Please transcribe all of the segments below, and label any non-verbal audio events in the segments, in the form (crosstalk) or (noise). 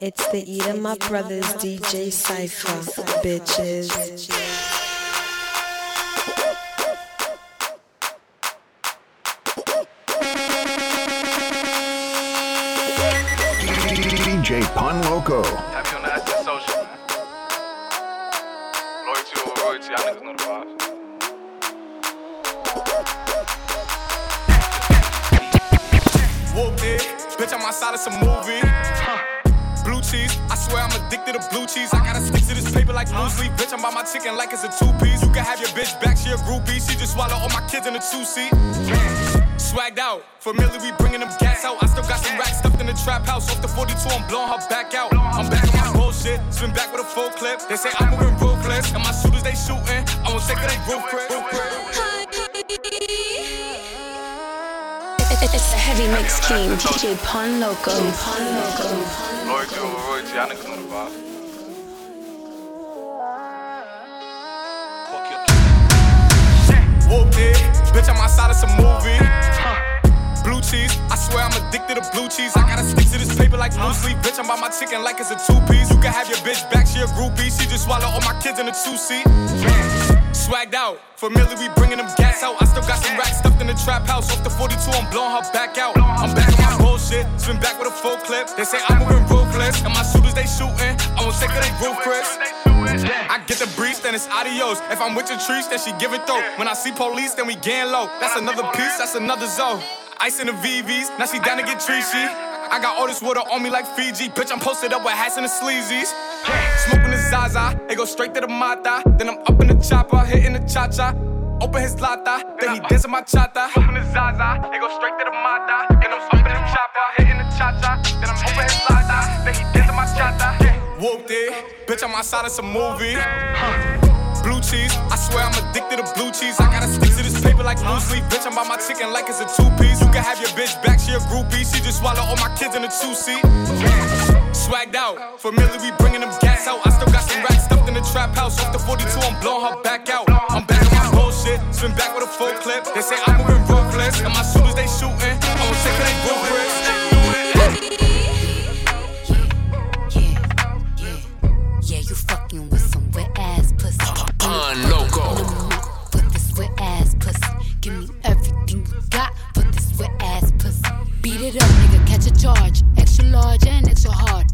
It's the Eat My Brothers DJ Cypher, bitches. DJ Pun Loco. Have you on the SS social, man? Loyalty over royalty, y'all niggas know the vibes. Whooped it, bitch, I'm outside of some movie. Swear I'm addicted to blue cheese. I gotta stick to this paper like loose leaf. Bitch, I'm by my chicken like it's a two piece. You can have your bitch back, she a groupie. She just swallow all my kids in a two seat. Swagged out, familiar, we bringing them gas out. I still got some racks stuffed in the trap house. Off the 42, I'm blowing her back out. I'm back on my bullshit, spin back with a full clip. They say I'm moving ruthless, and my shooters they shooting. I won't take it, they roof. It's the heavy mix king, DJ Pun Loco. Pun Loco. Loyalty over royalty, y'all niggas know the vibes. Whooped it, bitch, I'm outside of some movie. Blue cheese, I swear I'm addicted to blue cheese. I gotta stick to this paper like loose leaf. Bitch, I'm by my chicken like it's a two piece. You can have your bitch back, she a groupie. She just swallow all my kids in a two seat. Swagged out, familiar, we bringing them gas out. I still got some racks stuffed in the trap house. Off the 42, I'm blowing her back out. I'm back on my bullshit, spin back with a full clip. They say I'm moving ruthless, and my shooters they shooting. I won't take it, they roof Chris. I get the breeze, then it's adios. If I'm with your trees, then she giving throat. When I see police, then we gang low. That's another piece, that's another zone. Ice in the VVs, now she down to get treachy. I got all this water on me like Fiji. Bitch, I'm posted up with hats and the sleazies. Smoking the Zaza, it go straight to the Mata. Then I'm up in the chopper, hitting the cha cha. Open his lata, then he dancing my chata. Smoking the Zaza, it go straight to the Mata. Then I'm up in the chopper, hitting the cha cha. Then I'm open his lata, then he dancing my chata. Whooped it, bitch, I'm outside of some movie. Blue cheese, I swear I'm addicted to blue cheese. I gotta stick to this paper like loose leaf. Bitch, I'm by my chicken like it's a two piece. You can have your bitch back, she a groupie. She just swallow all my kids in a two seat. Swagged out, familiar, we bringing them gas out. I still got some racks stuffed in the trap house. Off the 42, I'm blowing her back out. I'm back on my bullshit, spin back with a full clip. They say I'm moving ruthless, and my shooters they shooting. I won't take it, they roof Chris. Yeah, you fucking with some wet ass pussy. Pun Loco. For this wet ass pussy. Give me everything you got for this wet ass pussy. Beat it up, nigga, catch a charge. Extra large and extra hard.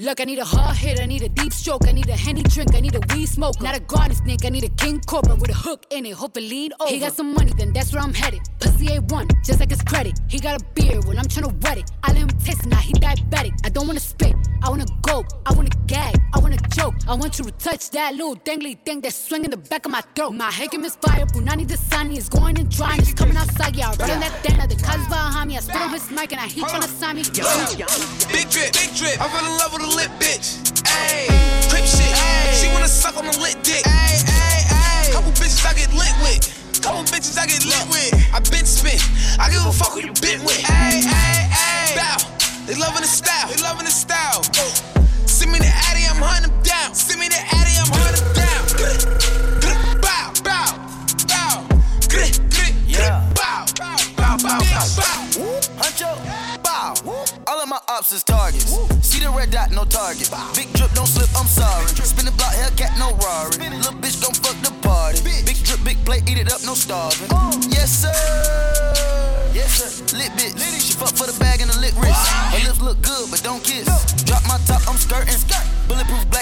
Look, I need a hard hit, I need a deep stroke, I need a handy drink, I need a weed smoke. Not a garden snake, I need a king cobra with a hook in it, hope it lean over. He got some money, then that's where I'm headed. Pussy A1, just like his credit. He got a beard, well, I'm tryna wet it. I let him taste it, now he diabetic. I don't wanna spit, I want you to touch that little dangly thing that's swinging the back of my throat. My head is fire, Punani the sun is going and drying, it's coming outside, yeah. I run that thing, the cuz behind me, I spit on his mic and I heat tryna sign me. Big drip, big drip. I fell in love with a lit bitch. Ayy, crip shit. She wanna suck on a lit dick. Ayy, ayy, ayy. Couple bitches I get lit with. Couple bitches I get lit with. I been spit. I give a fuck who you been with. Ayy, ayy, ayy. Bow. They loving the style. They loving the style. Send me the Addy, I'm hunting ops is targets. See the red dot, no target. Big drip, don't slip, I'm sorry. Spin the block, Hellcat, no Rari. Little bitch, don't fuck the party. Big drip, big plate, eat it up, no starving. Yes, sir. Yes, sir. Lit bitch. She fuck for the bag and the lit wrist. Her lips look good, but don't kiss. Drop my top, I'm skirting. Bulletproof black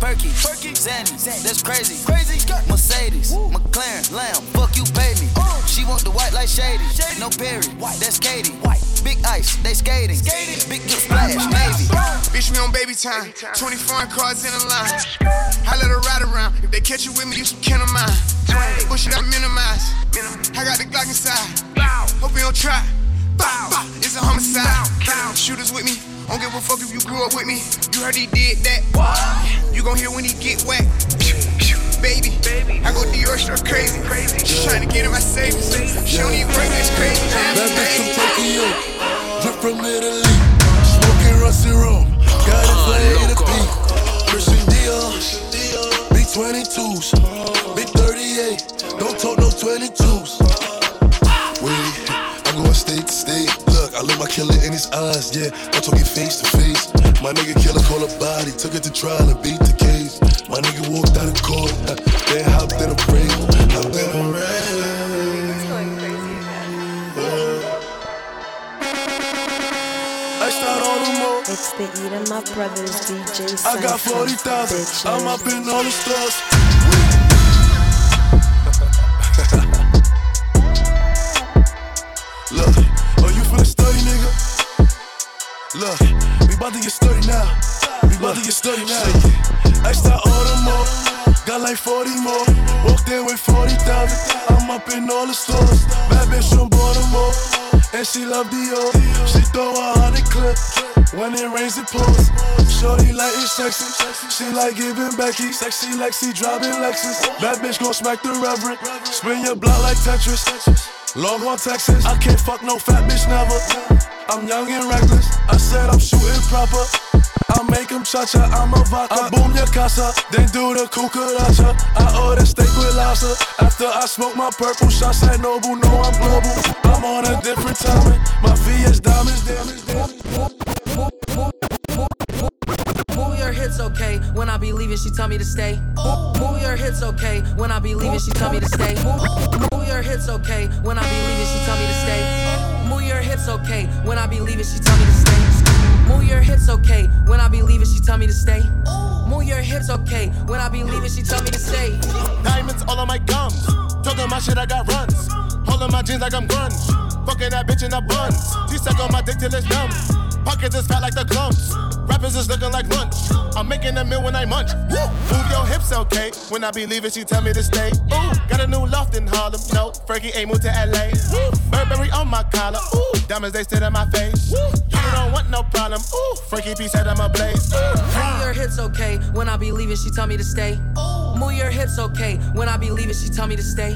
Perky, Perky, Zanny, that's crazy, crazy. Mercedes, McLaren, Lamb, fuck you, pay me. She want the white like shady, no Perry, that's Katie. Big ice, they skating, big good splash, Navy. Bitch, we on baby time. 20 foreign cars in a line. I let her ride around. If they catch you with me, you some kin of mine. Bullshit, I minimize. I got the Glock inside. Hope you don't try. Bow, bow. It's a homicide. Shooters with me. Don't give a fuck if you grew up with me. You heard he did that. You gon' hear when he get wet. Baby, I go Dior straight crazy. She trying to get in my savings. She don't even bring this crazy. Bitch from Tokyo, drip from Italy, smoking rusty rum, got it A to B. Christian Dior, big 22s, big 38, don't talk no 22s. I my killer in his eyes, yeah. I'm talking face to face. My nigga killer call a body, took it to trial and beat the case. My nigga walked out of court, uh, then hopped in a break, hopped in a I start all the more. It's the Eat Up Brothers DJ I got 40,000. I'm up in all the stores. Now. We about to get sturdy now. I start all the more. Got like 40 more. Walked in with 40,000. I'm up in all the stores. Bad bitch from Baltimore. And she love Dior. She throw a hundred clip. When it rains, it pours. Shorty like it sexy. She like giving Becky. Sexy Lexi, driving Lexus. Bad bitch gon' smack the reverend. Spin your block like Tetris. Longhorn, Texas. I can't fuck no fat bitch never. I'm young and reckless. I said I'm shooting proper. I make him cha-cha, I'm a vodka. I boom your casa, then do the cucaracha. I order steak with lobster. After I smoke my purple shots at Noble, no, I'm global. I'm on a different timing. My VS diamonds, diamonds, your hips okay when I be leaving, she tell me to stay. Move your hips okay when I be leaving, she tell me to stay. Move your hips okay when I be leaving, she tell me to stay. Move your hips okay when I be leaving, she tell me to stay. Move your hips okay when I be leaving, she tell me to stay. Move your hips okay when I be leaving, she tell me to stay. Diamonds all on my gums. Talking my shit, I got runs. Holding my jeans like I'm grunge. Fucking that bitch in the buns. She suck on my dick till it's numb. Pockets is fat like the clumps. Rappers is looking like lunch. I'm making a meal when I munch. Woo! Move your hips, okay? When I be leaving, she tell me to stay. Ooh, got a new loft in Harlem. No, Frankie ain't moved to LA. Woo! Burberry on my collar. Ooh, diamonds they sit in my face. Woo! You don't want no problem. Ooh, Frankie P said I'm a blaze. Move your hips okay when I be leaving, she tell me to stay. Move your hips okay when I be leaving, she tell me to stay.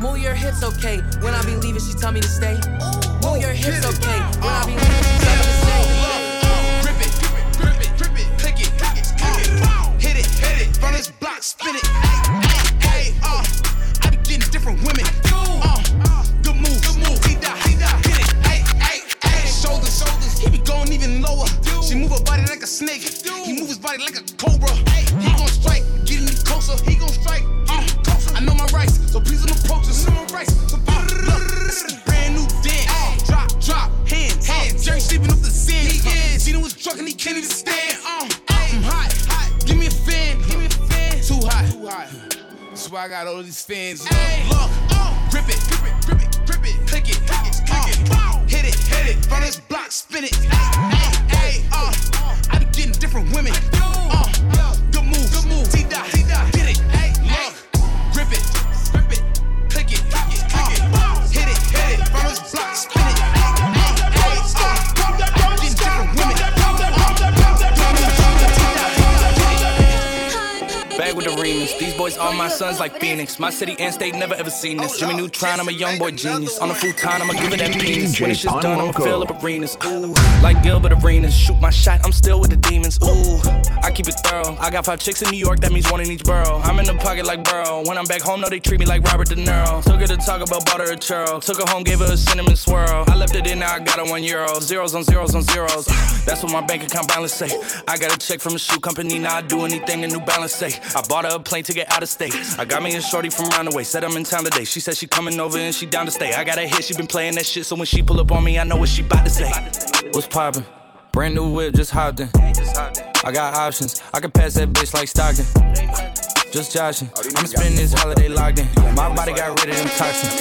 Move your hips okay when I be leaving, she tell me to stay. Move your hips okay when I be ah. leaving, she tell me to stay. Spin it. Hey, uh, I be getting different women. Uh, good move, good move, he die, he die, hit it. Hey, hey, hey, shoulders, shoulders, he be going even lower. She move her body like a snake, he move his body like a cobra. I got all these fans. Hey, look, uh, grip it, grip it, grip it, grip it, click it, click it, click it. Hit it, hit it. From this block, spin it. Hey, hey, uh, boys all my sons like Phoenix. My city and state never ever seen this. Jimmy Neutron, I'm a young boy genius. On a futon, I'ma give it that penis. When it's just done, I'ma fill up arenas. Ooh, like Gilbert Arenas. Shoot my shot, I'm still with the demons. Ooh, I keep it thorough. I got five chicks in New York, that means one in each borough. I'm in the pocket like Burrow. When I'm back home, no, they treat me like Robert De Niro. Took her to talk about bought her a churro. Took her home, gave her a cinnamon swirl. I left it in, now I got her one euro. Zeros on zeros on zeros. That's what my bank account balance say. I got a check from a shoe company, now I do anything a New Balance say. I bought her a plane to get out of state. I got me a shorty from round the way. Said I'm in town today. She said she coming over and she down to stay. I got a hit, she been playing that shit. So when she pull up on me, I know what she bout to say. What's poppin'? Brand new whip, just hopped in. I got options. I can pass that bitch like Stockton. Just joshing. I'ma spend this holiday locked in. My body got rid of them toxins.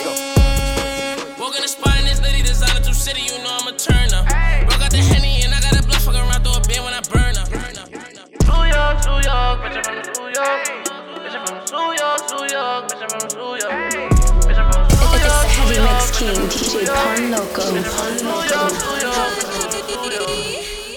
Walk in the spot in this litty designer through city, you know I'm a turner. Broke out the henny and I got a blood fuck around through a bin when I burn up. New York, New York, bitch, I'm from New York. King, DJ Pun Loco.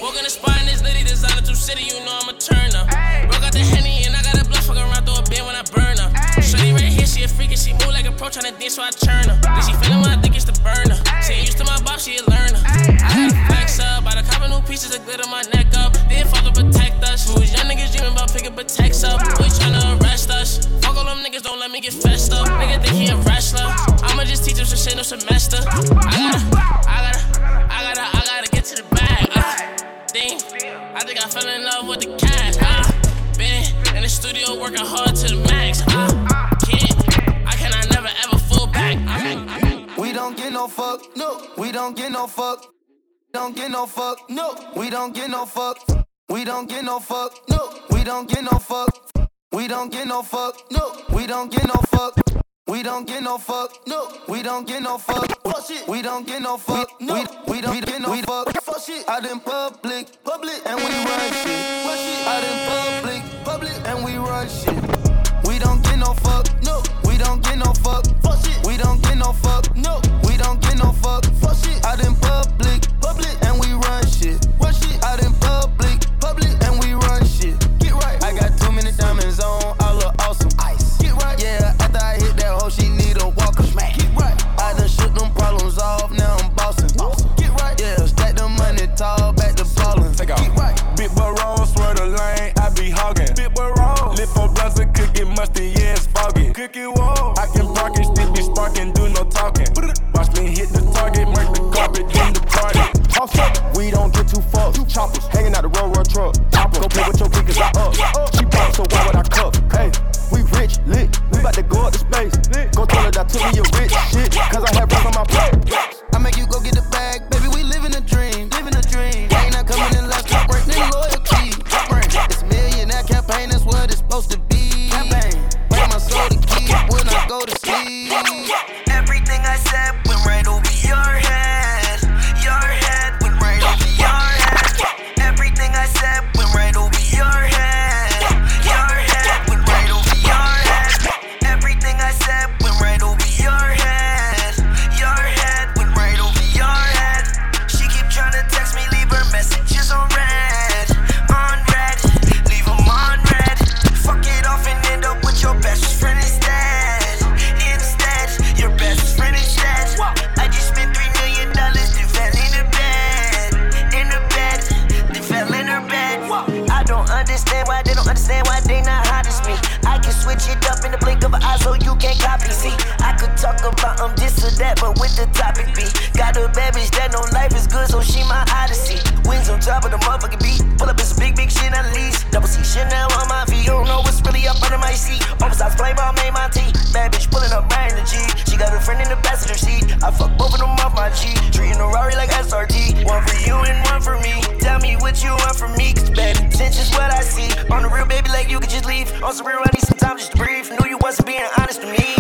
Walk the spot in this litty designer through city, you know I'm a turner. Broke out the henny and I got a blood fuck around through a bin when I burn her. Shorty right here, she a freak and she move like a pro tryna dance, so I churn her. Then she feelin' when I think it's the burner. She ain't used to my box, she a learner. I gotta flex up, by the couple new pieces of glitter my neck up. Then fuck to protect us. Who's young niggas dreaming about picking protects up? Boy tryna arrest us. Fuck all them niggas, don't let me get fessed up. Nigga think he a wrestler. Just some shit no semester. I gotta, I gotta, I gotta, I gotta get to the bag. Uh, thing. I think I fell in love with the cash. Uh, been in the studio working hard to the max. Uh, can't, I cannot never ever fall back. Uh, We don't get no fuck, no. We don't get no fuck. Don't get no fuck, no. We don't get no fuck. We don't get no fuck, no. We don't get no fuck. We don't get no fuck, no. We don't get no fuck. We don't get no fuck, no. We don't get no fuck. Fuck shit. We don't get no fuck, no. We, we don't get no fuck. Fuck shit. Out in public, public, and we run shit. Fuck shit. Out in public, public, and we run shit. We don't get no fuck, Chanel on my feet. You don't know what's really up under my seat. Oversized I made my tea. Bad bitch pulling up the G. She got a friend in the passenger seat. I fuck both of them off my G. Treating a Rari like SRT. One for you and one for me. Tell me what you want from me, cause bad intentions what I see. On the real baby, like you could just leave. On some real, I need some time just to breathe. Knew you wasn't being honest to me.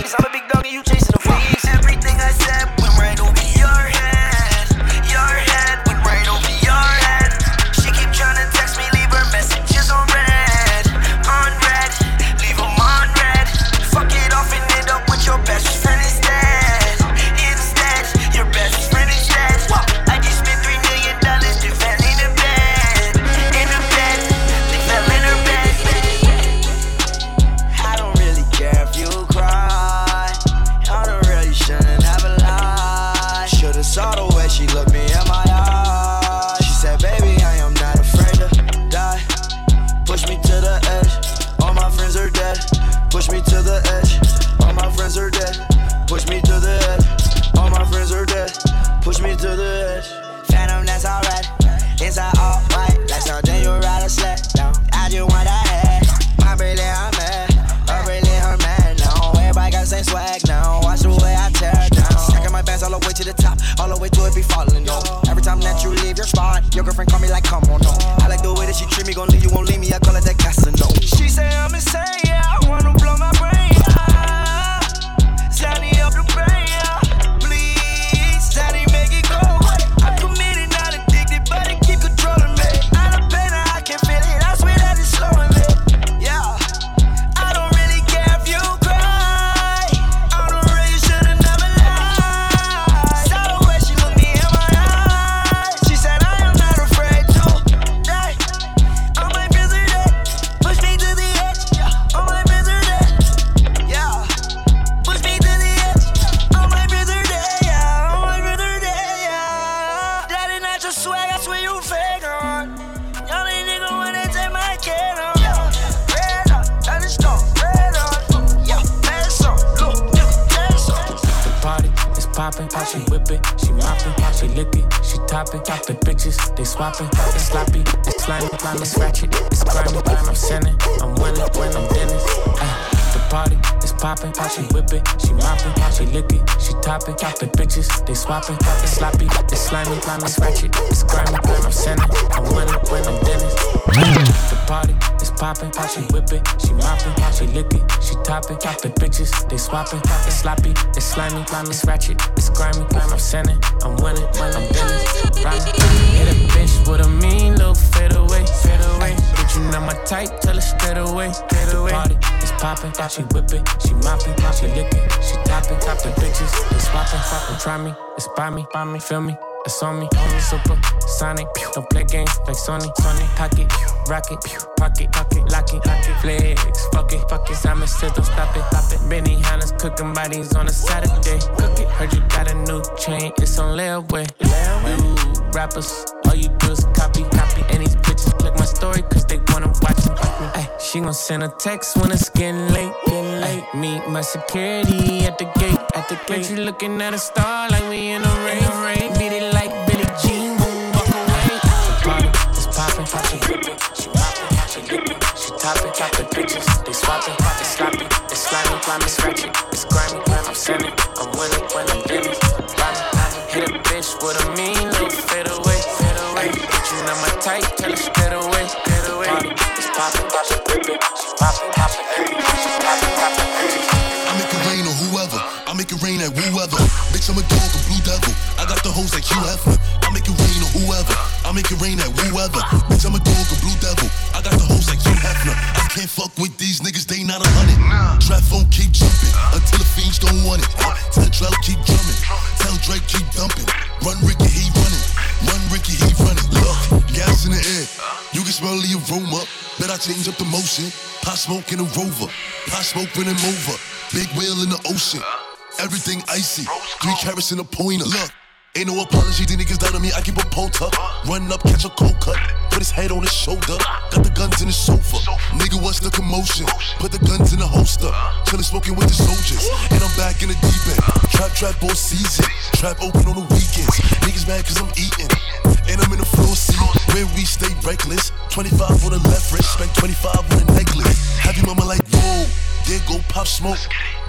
They swapping, it's sloppy, it's slimy, it's scratchy, it's grimy, I'm sinning, I'm winning, when I'm Dennis. The party is popping, she whip it, she mopping, she lick it, she topping, top the bitches, they swapping, it's sloppy, it's slimy, it's scratchy, it's grimy, I'm sinning, I'm winning, when I'm Dennis. Hit a bitch with a mean little fade away, fade away. Bitch, you not my type, tell her straight away, straight away. Party is popping, she whip it, she mopping, she lick it, she topping, top the bitches, they swapping, swapping. Try me, it's by me, by me, feel me. It's on me, on me, super sonic. Don't play games like Sony. Sony, pocket, rocket, pocket, pocket, lock it, lock it, flex, fuck it, fuck it. Simon says don't stop it, stop it. Benihana's cooking bodies on a Saturday. Cook it, heard you got a new chain, it's on layaway. You rappers, all you do is copy, copy. And these click my story cause they wanna watch me. Ay, she gon' send a text when it's getting late, getting late. Meet my security at the gate, at the gate. You looking at a star like we in a race. Beat it like Billie Jean, boom, walk away. The party is popping, she it, she mopping, she lick it, she topping, top the bitches, they swapping, it's sloppy, it's slimy, it's ratchet, it's grimy, I'm sinning, smoke in a rover. Pot smoke running over. Big whale in the ocean. Everything icy. Three carats in a pointer. Look. Ain't no apology, these niggas down on me, I keep a pole tuck. Run up, catch a cold cut. Put his head on his shoulder. Got the guns in the sofa. Nigga, what's the commotion? Put the guns in the holster. Chillin' smoking with the soldiers. And I'm back in the deep end. Trap, trap, all season. Trap open on the weekends. Niggas mad cause I'm eating. And I'm in the floor seat. Where we stay reckless. 25 on the left wrist. Spent 25 on the necklace. Your mama like, whoa. There go pop smoke.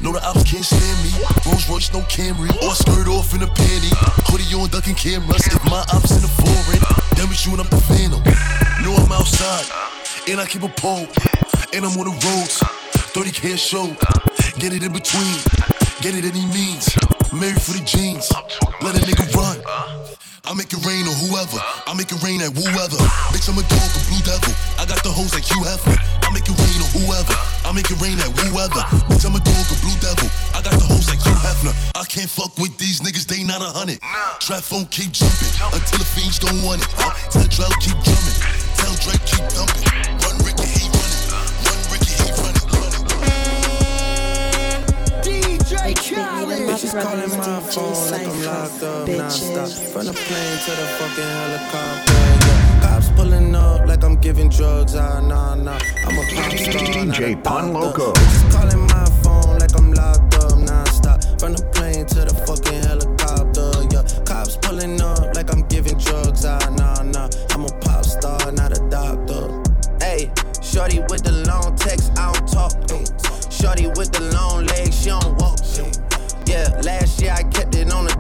No, the ops can't stand me. Rolls Royce, no Camry. Or skirt off in a panty. Hoodie on ducking cameras. If my ops in the foreign, then we shooting up the phantom. Know I'm outside. And I keep a pole. And I'm on the roads. 30k a show. Get it in between. Get it any means. Married for the jeans. Let a nigga run. I make it rain on whoever. I make it rain at whoever. Bitch, I'm a dog, a blue devil. I got the hoes like Hugh Hefner. I make it rain on whoever. I make it rain at whoever. Bitch, I'm a dog, a blue devil. I got the hoes like Hugh Hefner. I can't fuck with these niggas, they not a hundred. Trap phone keep jumping until the fiends don't want it. Tell Drell keep drumming. Tell Drake keep dumping. Run Ricky, Bitches calling my phone like I'm locked up non-stop From the plane to the fucking helicopter yeah. Cops pulling up like I'm giving drugs Ah, nah, nah I'm a pop star, not DJ Pun doctor. Loco.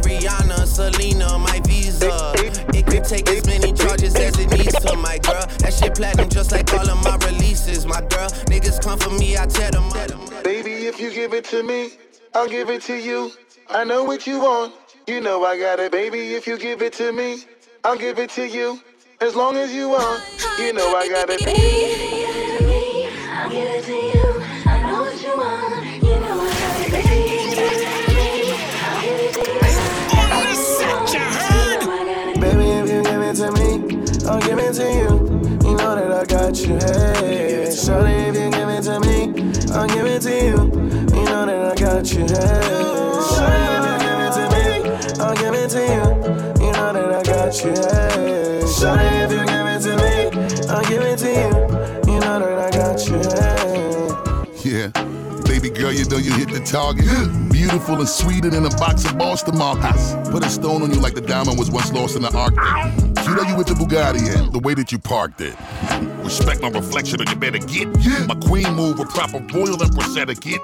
Ariana, Selena, my visa. It could take as many charges as it needs to, my girl. That shit platinum just like all of my releases, my girl. Niggas come for me, I tell them. Baby, if you give it to me, I'll give it to you. I know what you want. You know I got it, baby. If you give it to me, I'll give it to you. As long as you want, you know I got it. Baby, I'll give it to you. Me, it to you. You know that I got you. Hey, shorty, if you give it to me, I'll give it to you. You know that I got you. Hey, shorty, if you give it to me, I'll give it to you. You know that I got you. Hey, shorty, if you give it to me, I'll give it to you. You know that I got you. Hey. Yeah. Baby girl, you know you hit the target. Beautiful and sweeter than a box of Boston markers. Put a stone on you like the diamond was once lost in the Arctic. Cute know you with the Bugatti and the way that you parked it. Respect my reflection or you better get. My queen move with proper royal and prosthetic it.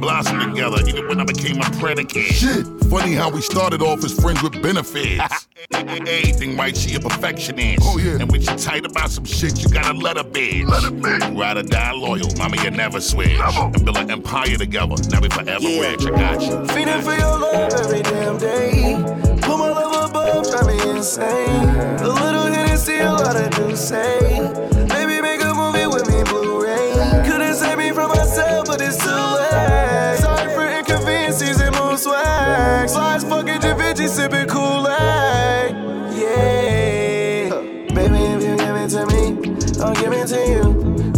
Blossom together even when I became a predicate. Shit. Funny how we started off as friends with benefits. (laughs) Anything right, she a perfectionist. Oh yeah. And when she tight about some shit, you gotta let her be. Let her be. Ride or die loyal, mama, you never switch. And build an empire together. Now we forever rich. I got you. Feeding for your love every damn day. Drive me insane. A little Hennessy, a lot of do say. Maybe make a movie with me, Blu-ray. Couldn't save me from myself, but it's too late. Sorry for inconveniences and mood swag. Slides fucking Da Vinci, sipping Kool-Aid. Yeah. Baby, if you give it to me, I'll give it to you.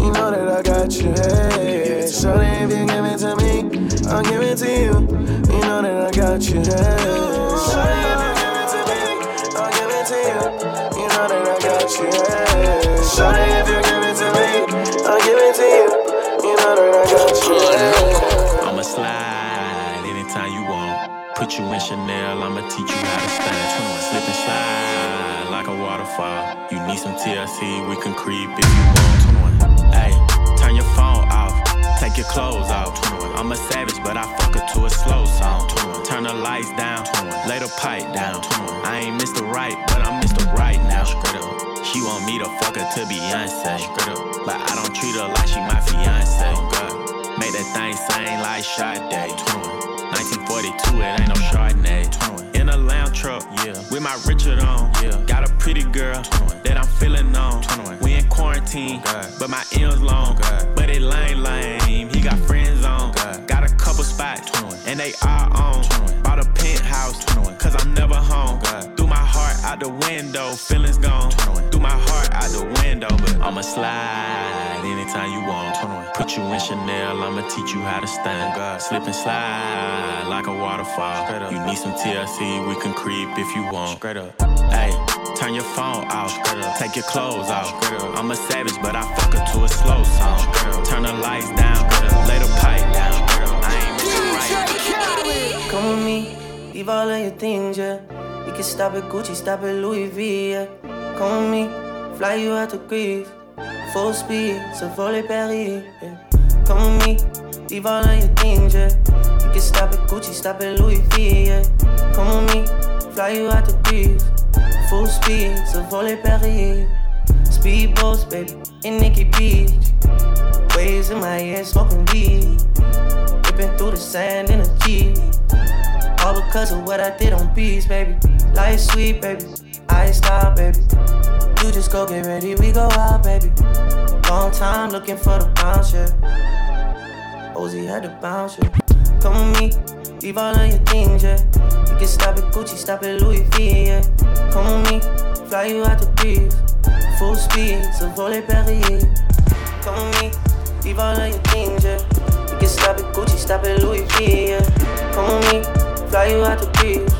You know that I got you. Hey, shorty, if you give it to me, I'll give it to you. You know that I got you. Hey, shorty, that I got you. Hey, shorty, if you give it to me, I'll give it to you. You know that I got you. Hey. I'ma slide anytime you want. Put you in Chanel, I'ma teach you how to stand. Slip and slide like a waterfall. You need some TLC, we can creep if you want. Hey, turn your phone off, take your clothes off. I'm a savage, but I fuck her to a slow song. Turn the lights down, lay the pipe down. I ain't Mr. Right, but I'm Mr. Right now. She want me to fuck her to Beyonce. But I don't treat her like she my fiance. Make that thing sing like Sade. 1942, it ain't no Chardonnay. In a lounge truck, yeah, with my Richard on. Yeah, got a pretty girl that I'm feeling on. We in quarantine, but my M's long. But it lame, lame. He got friends on. Got a couple spots, and they are on. Bought a penthouse, cause I'm never home. Threw my heart out the window, feelings gone. Slide anytime you want. Put you in Chanel, I'ma teach you how to stand. Slip and slide like a waterfall. You need some TLC, we can creep if you want. Straight up. Hey, turn your phone off. Take your clothes off. I'm a savage, but I fuck her to a slow song. Turn the lights down, lay the pipe down. I ain't Mr. Right. Come with me, leave all of your things, yeah. You can stop at Gucci, stop at Louis V, yeah. Come with me, fly you out to Greece. Full speed, so volley Paris, yeah. Come with me, leave all of your things, yeah. You can stop at Gucci, stop at Louis V, yeah. Come with me, fly you out to Greece. Full speed, so volley Paris. Speedboats, baby, in Nikki Beach. Waves in my head, smoking weed. Ripping through the sand in a Jeep. All because of what I did on beats, baby. Life sweet, baby. I stop, baby. You just go get ready, we go out, baby. Long time looking for the bounce, yeah. Ozzy had to bounce, yeah. Come with me, leave all of your things, yeah. You can stop at Gucci, stop at Louis V, yeah. Come with me, fly you out to Greece. Full speed, so volley Paris. Come with me, leave all of your things, yeah. You can stop at Gucci, stop at Louis V, yeah. Come with me, fly you out to Greece.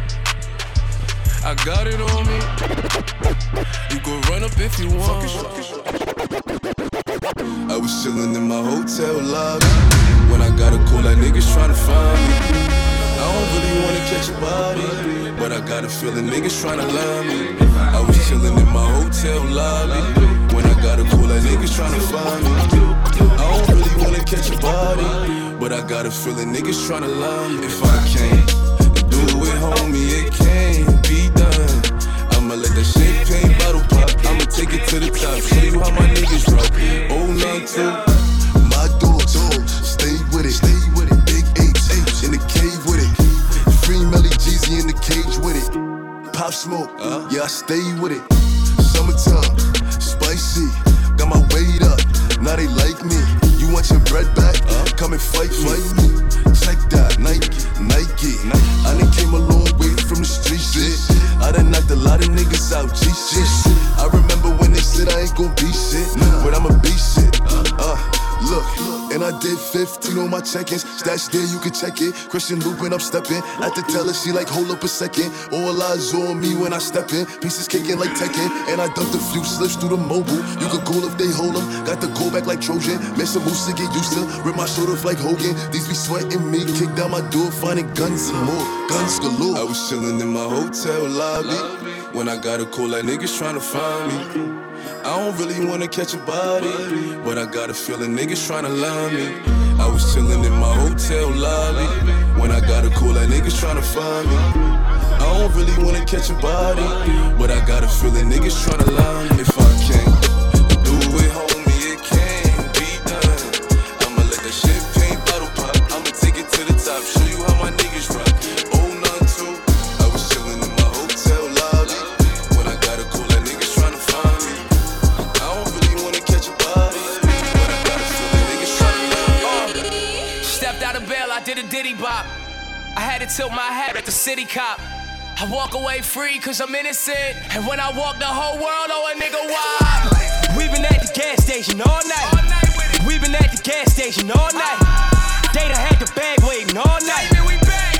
I got it on me. You can run up if you want. I was chillin' in my hotel lobby when I got a call that niggas tryna find me. I don't really wanna catch a body, but I got a feeling niggas tryna line me. I was chillin' in my hotel lobby when I got a call that niggas tryna find me. I don't really wanna catch a body, but I got a feeling niggas tryna line me. If I can't do it, homie, it can't that champagne bottle pop. I'ma take it to the top. Show you how my niggas rock. Oh, nine two. My dogs, stay with it, stay with it. Big apes, apes in the cave with it. Free Melly Jeezy in the cage with it. Pop smoke, uh-huh. yeah, I stay with it. Summertime, spicy, got my weight up. Now they like me. You want your bread back? Uh-huh. Come and fight, fight me. Did 15 my check-ins. Stash there, you can check it. Christian looping, I'm stepping. At the teller, she like, hold up a second. All eyes on me when I step in. Pieces kicking like Tekken, and I dumped a few slips through the mobile. You could call if they hold them. Got the go back like Trojan. Miss a moose to get used to. Rip my shoulder like Hogan. These be sweating me. Kick down my door, finding guns and more. Guns galore. I was chillin' in my hotel lobby when I got a call like niggas trying to find me. I don't really wanna catch a body, but I got a feeling niggas tryna line me. I was chillin' in my hotel lobby when I got a call like niggas tryna find me. I don't really wanna catch a body, but I got a feeling niggas tryna line me. If I can't had to tilt my hat at the city cop. I walk away free cause I'm innocent. And when I walk, the whole world, oh, a nigga wild. we been at the gas station all night. we been at the gas station all night. They done had the bag waiting all night.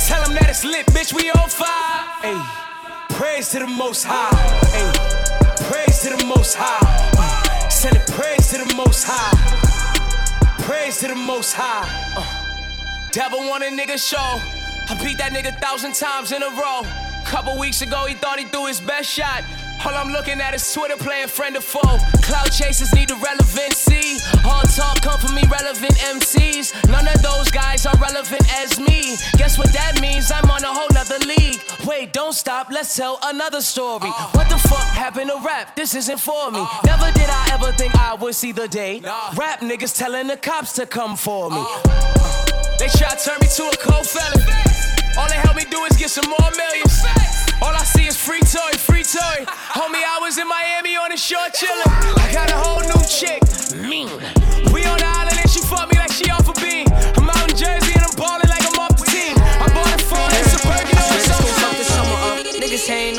Tell them that it's lit, bitch, we on fire. Hey, praise to the most high. Hey, praise to the most high. Uh, Send it praise to the most high. Praise to the most high. Uh, devil want a nigga show. I beat that nigga thousand times in a row. Couple weeks ago, he thought he threw his best shot. All I'm looking at is Twitter playing friend or foe. Cloud chasers need the relevancy. All talk come from me, relevant MCs. None of those guys are relevant as me. Guess what that means? I'm on a whole nother league. Wait, don't stop, let's tell another story. Oh. What the fuck happened to rap? This isn't for me. Oh. Never did I ever think I would see the day. Rap niggas telling the cops to come for me. Oh. They try to turn me to a cold felon. All they help me do is get some more millions. All I see is free toy, free toy. (laughs) Homie, I was in Miami on the shore chillin'. I got a whole new chick, mean. We on the island and she fuck me like she off a beam. I'm out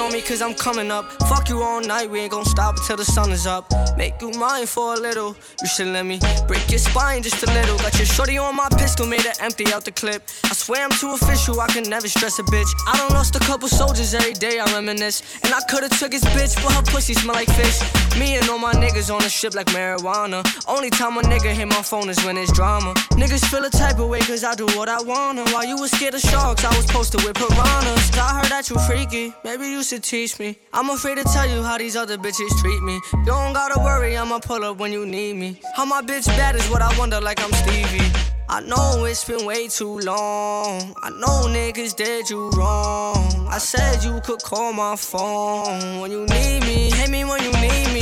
on me cause I'm coming up. Fuck you all night, we ain't gon' stop until the sun is up. Make you mine for a little. You should let me break your spine just a little. Got your shorty on my pistol, made her empty out the clip. I swear I'm too official, I can never stress a bitch. I done lost a couple soldiers every day, I reminisce. And I could've took his bitch, but her pussy smell like fish. Me and all my niggas on the ship like marijuana. Only time a nigga hit my phone is when it's drama. Niggas feel a type of way cause I do what I wanna. While you was scared of sharks, I was posted with piranhas. I heard that you freaky, maybe you should teach me. I'm afraid to tell you how these other bitches treat me. Don't gotta worry, I'ma pull up when you need me. How my bitch bad is what I wonder, like I'm Stevie. I know it's been way too long. I know niggas did you wrong. I said you could call my phone when you need me. Hit me when you need me.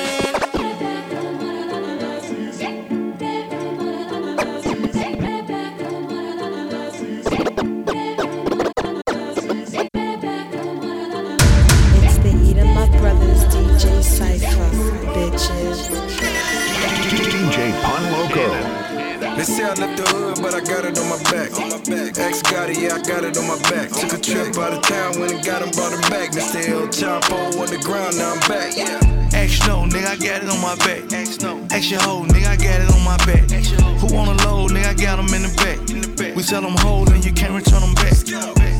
Bitches. DJ Pun Loco. They say I left the hood, but I got it on my back. X got it, yeah, I got it on my back. Took a trip out of town, when and got him, brought him back. Mr. El Chapo on the ground, now I'm back. Yeah. X no, nigga, I got it on my back. X no. X your hoe, nigga, I got it on my back. Who wanna load, nigga, I got them in the back. We sell them whole and you can't return them back.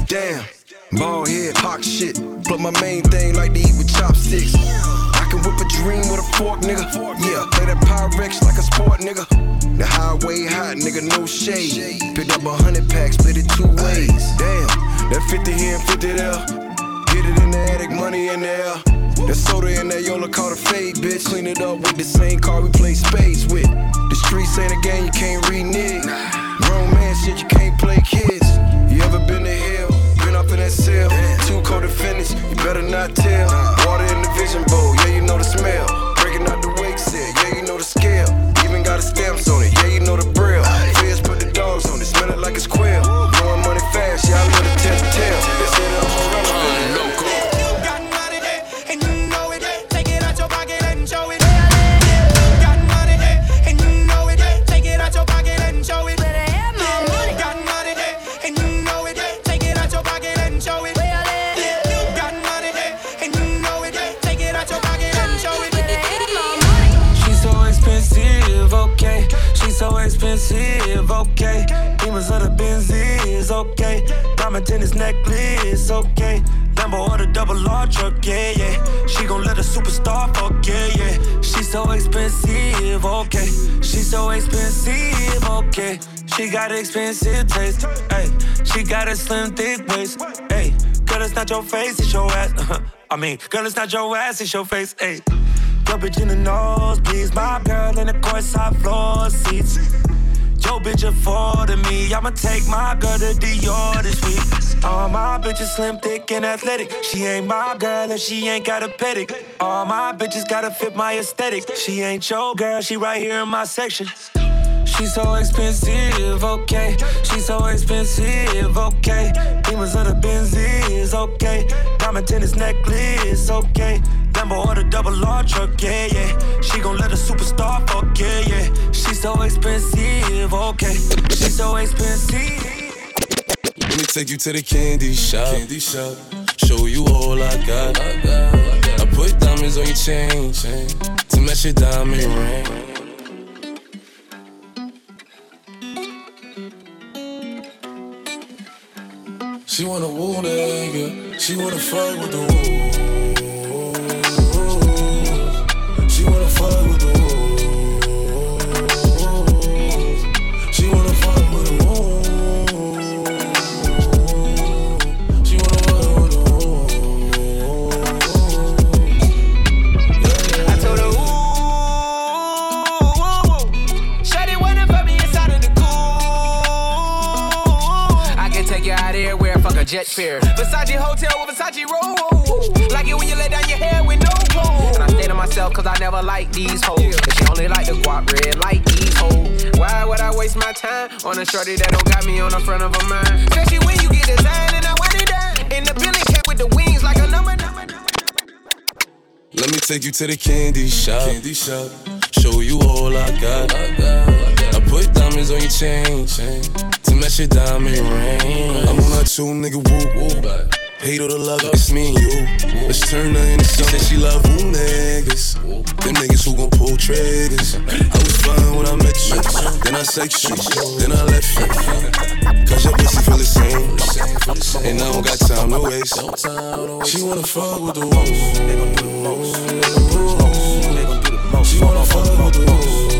Damn, ball head, hawk shit. But my main thing like to eat with chopsticks. Can whip a dream with a fork, nigga. Yeah, play that Pyrex like a sport, nigga. The highway hot, nigga, no shade. Picked up a hundred packs, split it two ways. Damn, that 50 here and 50 there. Get it in the attic, money in the air. That soda in that Yola caught a fade, bitch. Clean it up with the same car we play spades with. The streets ain't a game you can't renege. Grown man shit, you can't play kids. You ever been to hell? Been up in that cell? Two co-defendants, you better not tell. Water in the vision bowl, yeah, you know the smell. Breaking out the wake set, yeah, you know the scale. Even got a stamps on it, tennis necklace, okay. Lambo or the double R truck, yeah, yeah. She gon' let a superstar fuck, yeah, yeah. She's so expensive, okay. She so expensive, okay. She got expensive taste, hey. She got a slim, thick waist, hey. Girl, it's not your face, it's your ass. Uh-huh. I mean, girl, it's not your ass, it's your face, hey. Your bitch in the nose, please. my girl in the courtside floor seats. Yo, bitch afforded me. I'ma take my girl to Dior this week. All my bitches slim, thick, and athletic. She ain't my girl and she ain't got a pedic. All my bitches gotta fit my aesthetic. She ain't your girl, she right here in my section. She's so expensive, okay. She's so expensive, okay. Demons of the Benzies, okay. Diamond tennis necklace, okay. Lambo or the double R truck, yeah, yeah. She gon' let a superstar fuck, yeah, yeah. She's so expensive, okay. She's so expensive. Let me take you to the candy shop. Candy shop. Show you all I got. I put diamonds on your chain, chain to match your diamond ring. She wanna woo nigga. She wanna fight with the woo. Fuck a jet fare. Versace hotel with Versace roll. Like it when you let down your hair with no clothes. And I stay to myself cause I never like these hoes. Cause she only like the guap red like these hoes. Why would I waste my time on a shorty that don't got me on the front of a mind? Especially when you get designed and I want it down. In the building cat with the wings like a number, number, number. Let me take you to the candy shop. Candy shop. Show you all I got. I put diamonds on your chain, chain to match your diamond ring. I'm on a two nigga whoop whoop. Hate all the love, it's me and you. Let's turn her into something. She love who niggas. Them niggas who gon' pull triggers. I was fine when I met you. Then I sex you. Then I left you. Cause your pussy feel the same. And I don't got time to waste. She wanna fuck with the wolves. She wanna fuck with the wolves.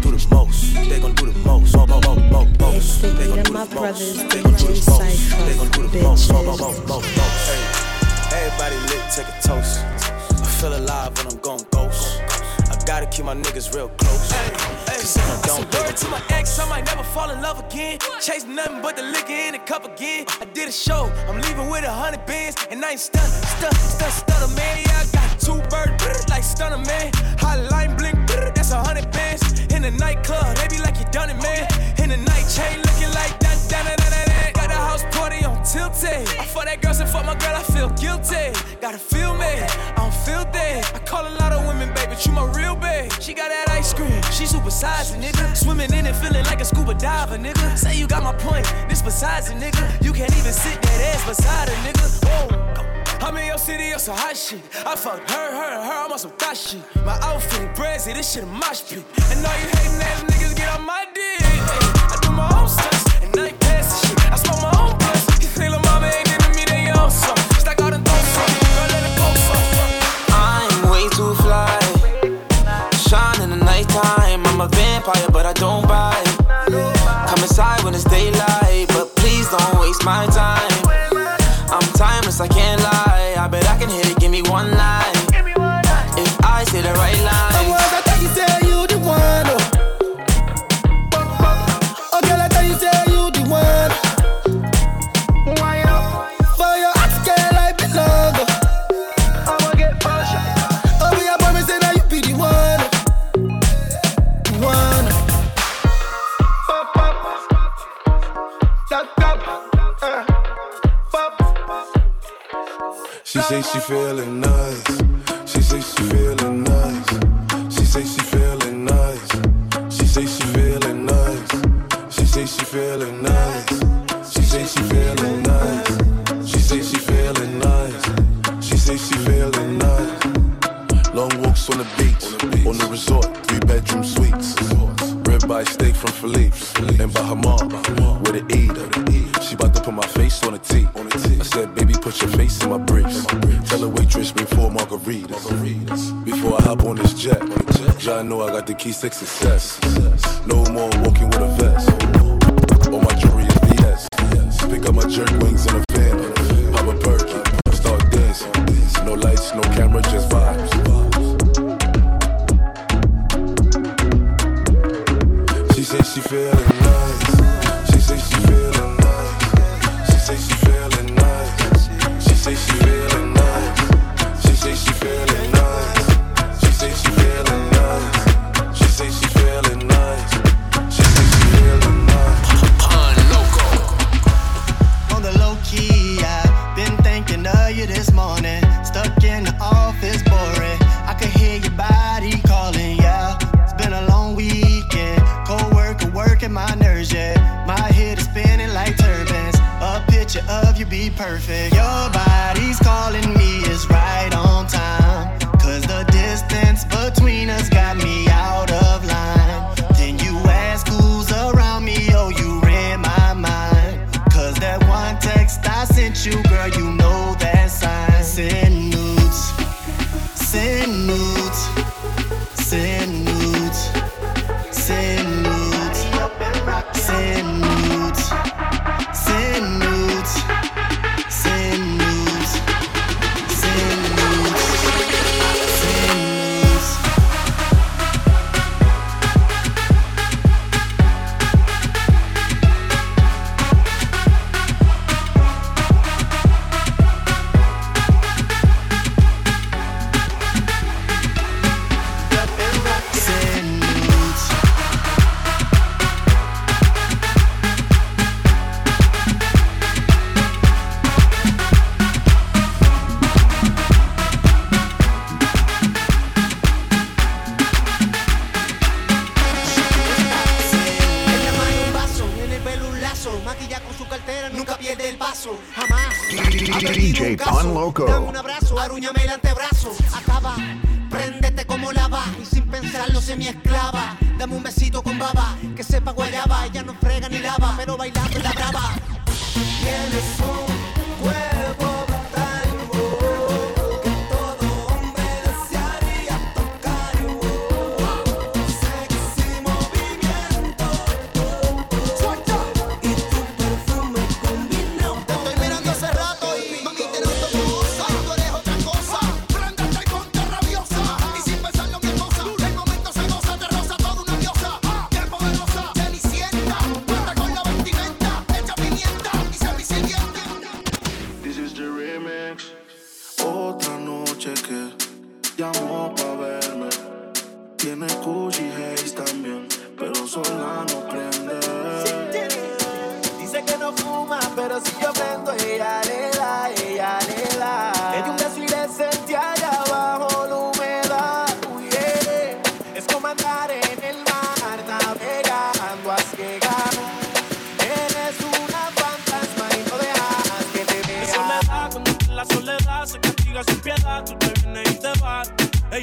gon' do the most. They gon' do the most. Mo, mo, mo, mo, most. They gon' do the most. They gon' do the most. They gon' do the most. Mo, mo, mo, mo, most. Hey, everybody lit, take a toast. I feel alive when I'm gon' ghost. I gotta keep my niggas real close. Hey, hey. gon' don't word to my ex, I might never fall in love again. Chase nothing but the liquor in the cup again. I did a show, I'm leaving with a hundred bands, and I ain't stunned, stunned, stunned, stunned, man. Yeah, I got two birds, like stunner man. Hotline Bling. Brr a hundred bands. In the nightclub, they be like you done it, man. In the night chain, looking like that, that, that, that. Got a house party on tilted. I fuck that girl, so fuck my girl, I feel guilty. Gotta feel me, I don't feel dead. I call a lot of women, baby, but you my real babe. She got that ice cream, she super sizing, nigga. Swimming in it, feeling like a scuba diver, nigga. Say you got my point, this besides a nigga. You can't even sit that ass beside a nigga. Whoa. I'm in your city, on some hot shit. I fuck her, her, her, I'm on some thot shit. My outfit brazy, this shit a mosh pit. And all you hating ass niggas get on my dick. I do my own stunts, and ain't pass shit. I smoke my own blunts. You think lil' mama ain't giving me they own some. Stack out and throw some. Girl, let it go some. I'm way too fly. Shine in the nighttime. I'm a vampire, but I don't bite. Come inside when it's daylight, but please don't waste my time. I'm timeless, I can't She say she feeling nice. She say she feeling success.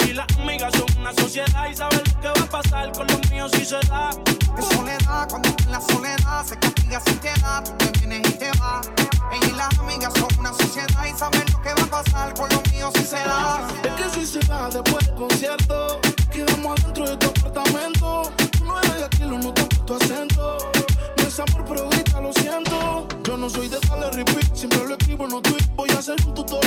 Y las amigas son una sociedad y saben lo que va a pasar con los míos si se da. De soledad, cuando en la soledad se castiga sin piedad, tú te vienes y te vas. Ella y las amigas son una sociedad y saben lo que va a pasar con los míos si se da. Es que si se da después del concierto, quedamos adentro de tu apartamento. Tú no eres de aquí, lo noto por tu acento. No es amor, pero grita, lo siento. Yo no soy de darle repeat, siempre lo escribo en los tweets. Voy a hacer un tutorial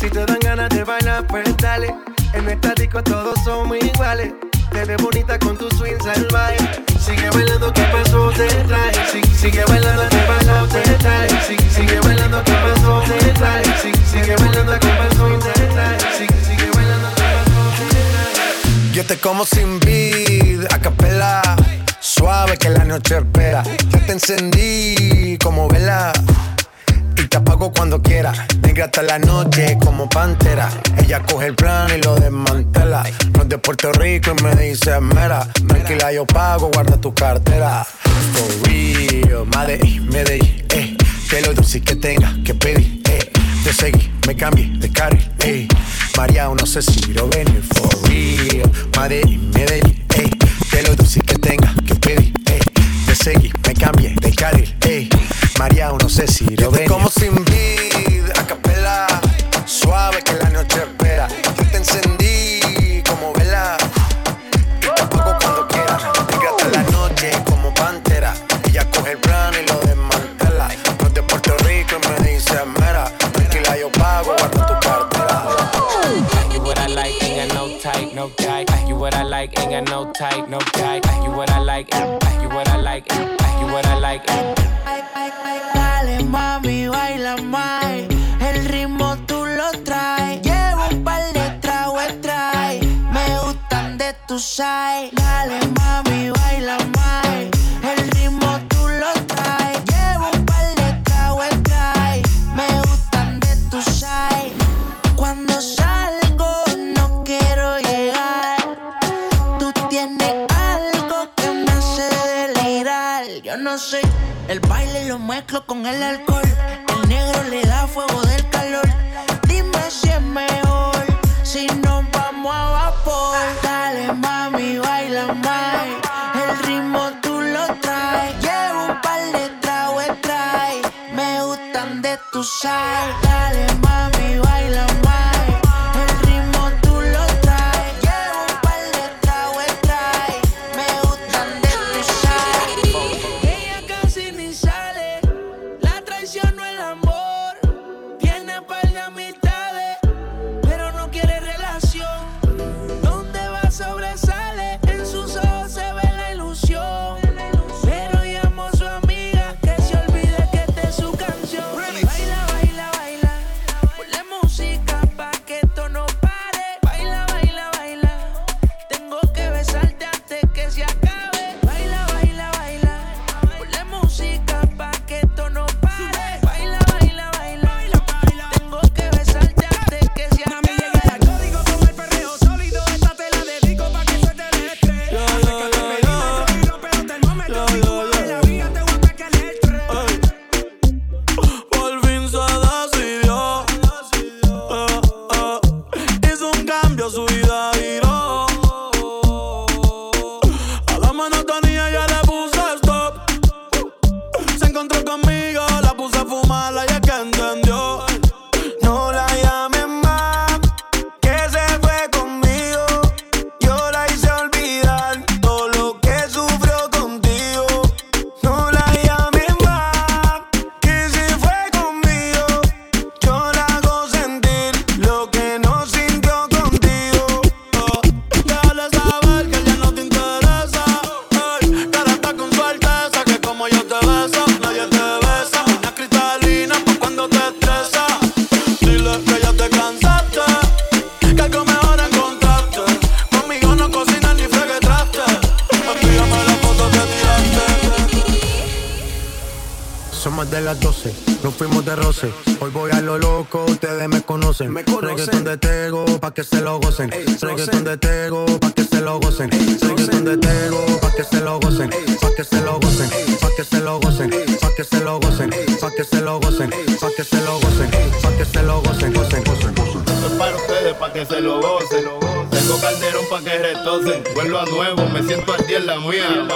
Si te dan ganas de bailar, pues dale. En esta disco todos somos iguales. Te ves bonita con tu swing salvaje. Sigue bailando, ¿qué pasó? Te trae. Si- Sigue bailando, ¿qué pasó? Te trae. Si- Sigue bailando, ¿qué pasó? Te trae. Si- Sigue bailando, ¿qué pasó? Te trae. Si- Sigue bailando, ¿qué pasó? Te trae. Yo te como sin vid, a capela. Suave que la noche espera. Ya te encendí como vela. Te apago cuando quiera. Negra hasta la noche como pantera. Ella coge el plan y lo desmantela. No es de Puerto Rico y me dice mera. Tranquila, yo pago, guarda tu cartera. For real, Madrid, Medellín, eh. Que lo dulce que tenga que pedir, eh. Te seguí, me cambié de carril, eh. María, no sé si lo venir. For real, Madrid, Medellín, eh. Que lo dulce que tenga que pedir, eh. Te seguí, me cambié de carril, eh yo venía. Como si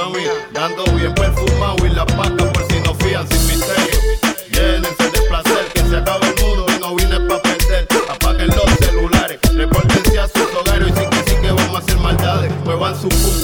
mami. Bien perfumado y la paca por si no fían sin misterio. Llénense de placer, que se acabe el mundo y no vine pa' perder. Apaguen los celulares, repórtense a sus hogares y sí que sí que vamos a hacer maldades. Muevan su puta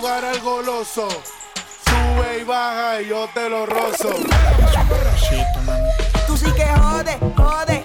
jugar al goloso. Sube y baja y yo te lo rozo. Tú sí que jode, jode.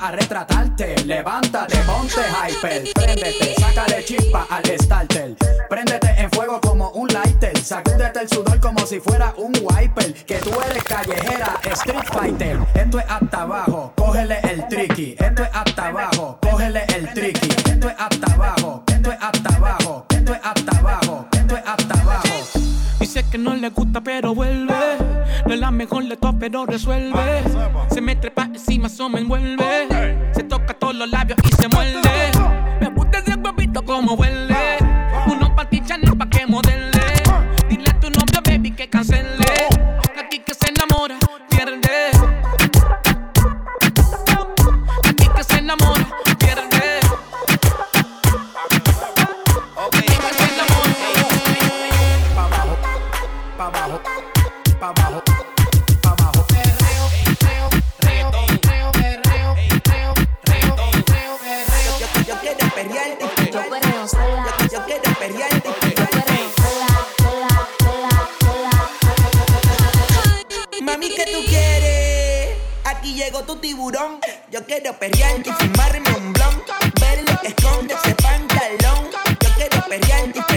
a retratarte. Levántate, ponte hyper. Préndete, sácale chispa al starter. Préndete en fuego como un lighter. Sacúdete el sudor como si fuera un wiper. Que tú eres callejera, street fighter. Esto es hasta abajo, cógele el tricky. Esto es hasta abajo, cógele el tricky. Esto es hasta abajo, esto es hasta abajo, esto es hasta abajo, esto es hasta abajo. Dice que no le gusta, pero vuelve. No es la mejor de todas, pero resuelve. pa' abajo, Yo, quiero quiero Mami, ¿qué tú quieres? Aquí llegó tu tiburón. Yo quiero perrearte y fumarme un blon. Ver lo que esconde ese pantalón. Yo quiero perrearte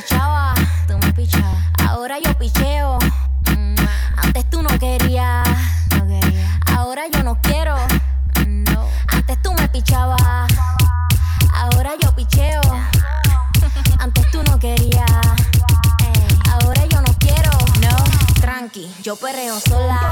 pichaba, tú me pichabas. Ahora yo picheo. Mm, antes tú no querías. Quería. Ahora yo no quiero. Mm, antes tú me pichabas. Ahora yo picheo. (laughs) Antes tú no querías. Ahora yo no quiero. No, tranqui, yo perreo sola.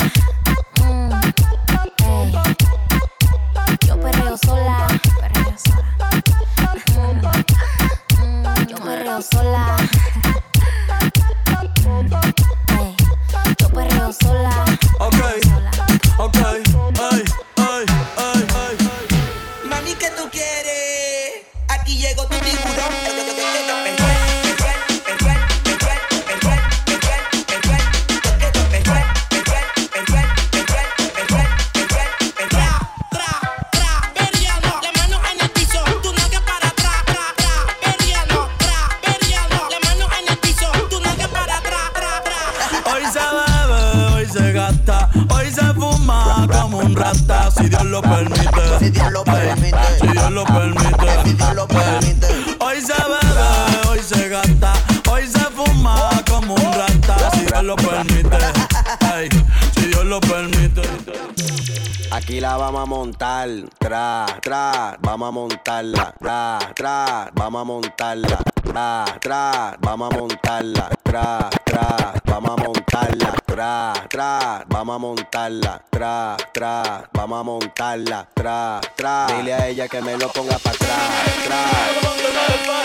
Aquí la vamos a montar, tra, tra, vamos a montarla, tra, tra, vamos a montarla, tra, tra, vamos a montarla, tra, tra, vamos a montarla, tra, tra, vamos a montarla, tra, tra, vamos a montarla, tra, tra. Dile a ella que me lo ponga para atrás, tra,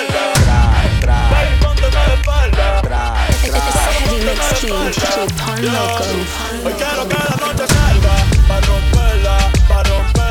tra, tra, tra espalda. Hoy quiero que la noche salga, pa' romperla, pa' romperla.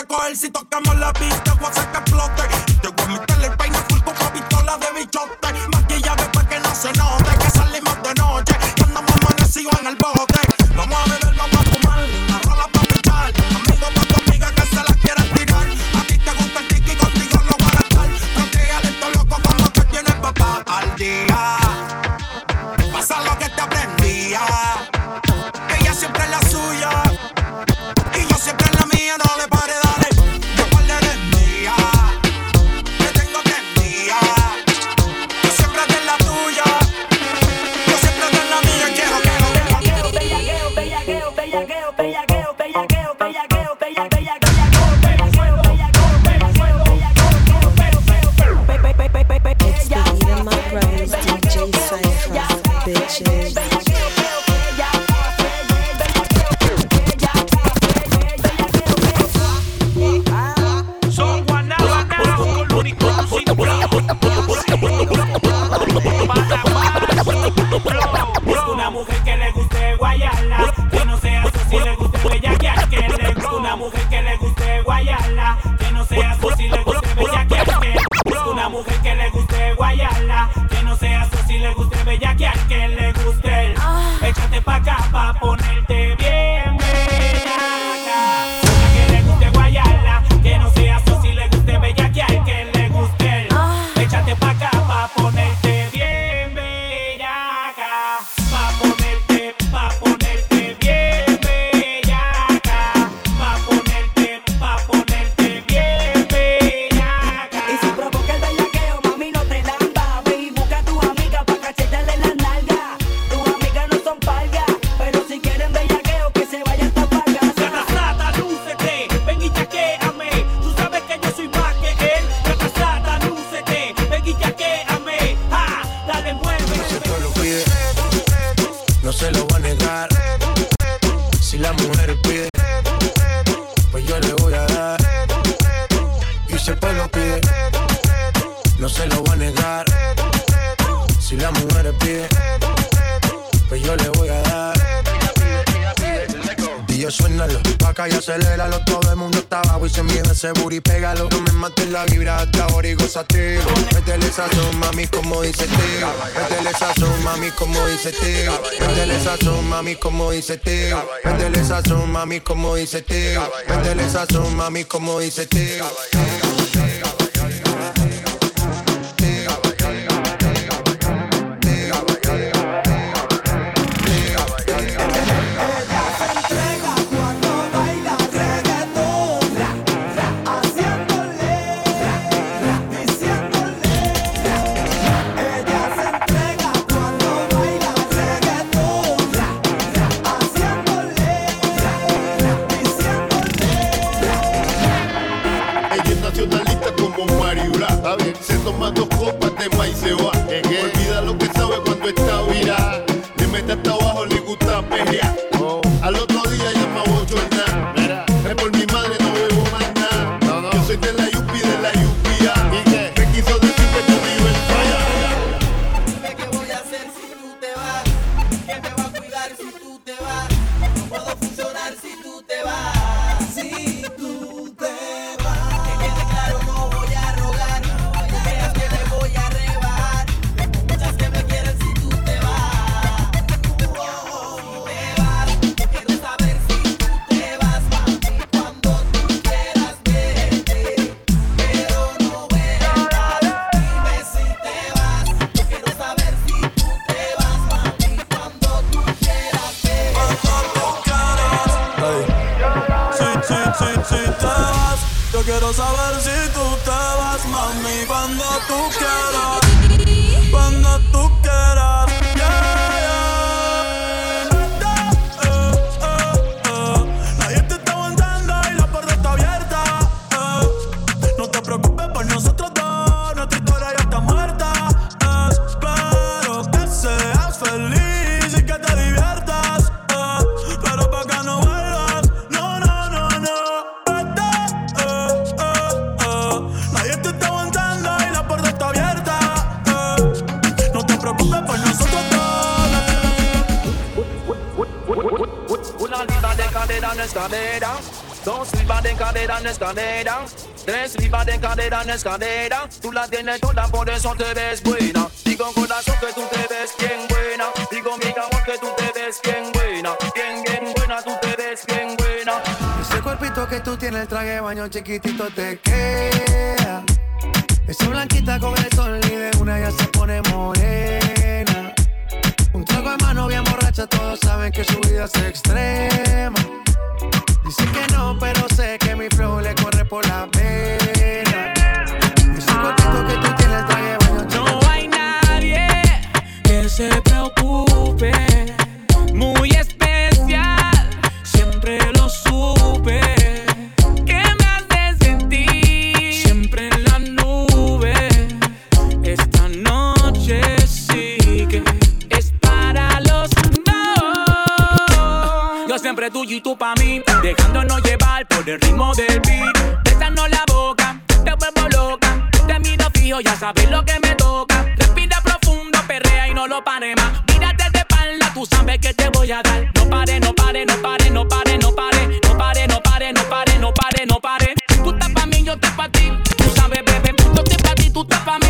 recoger si tocamos la pista, voy a sacar flote. guayalas. Que no sea sucio, le guste bella que le guste una mujer que dice Teo. Sazón, mami, como dice Teo. Méndele sazón, mami, como dice Teo. En escalera. Dos libras de cadera en escalera. Tres libras de cadera en escalera. Tú la tienes toda, por eso te ves buena. Digo corazón que tú te ves bien buena. Digo mi amor que tú te ves bien buena. Bien, bien buena, tú te ves bien buena. Ese cuerpito que tú tienes, el traje de baño chiquitito te queda. Esa blanquita con el sol y una ya se pone morena. Un trago de mano bien borracha, todos saben que su vida es extrema. Dicen que no, pero sé que mi flow le corre por la pena. Ese cuerpito que tú tienes, traje baño No hay nadie que se preocupe. Muy siempre tuyo y tú pa' mí, dejándonos llevar por el ritmo del beat. Besando la boca, te vuelvo loca. Te miro fijo, ya sabes lo que me toca. Respira profundo, perrea y no lo pare más. Mírate de espalda, tú sabes que te voy a dar. No pare, no pare, no pare, no pare, no pare. No pare, no pare, no pare, no pare, no pare. Tú estás pa' mí, yo estoy pa' ti. Tú sabes, bebé, yo estoy pa' ti, tú estás pa' mí.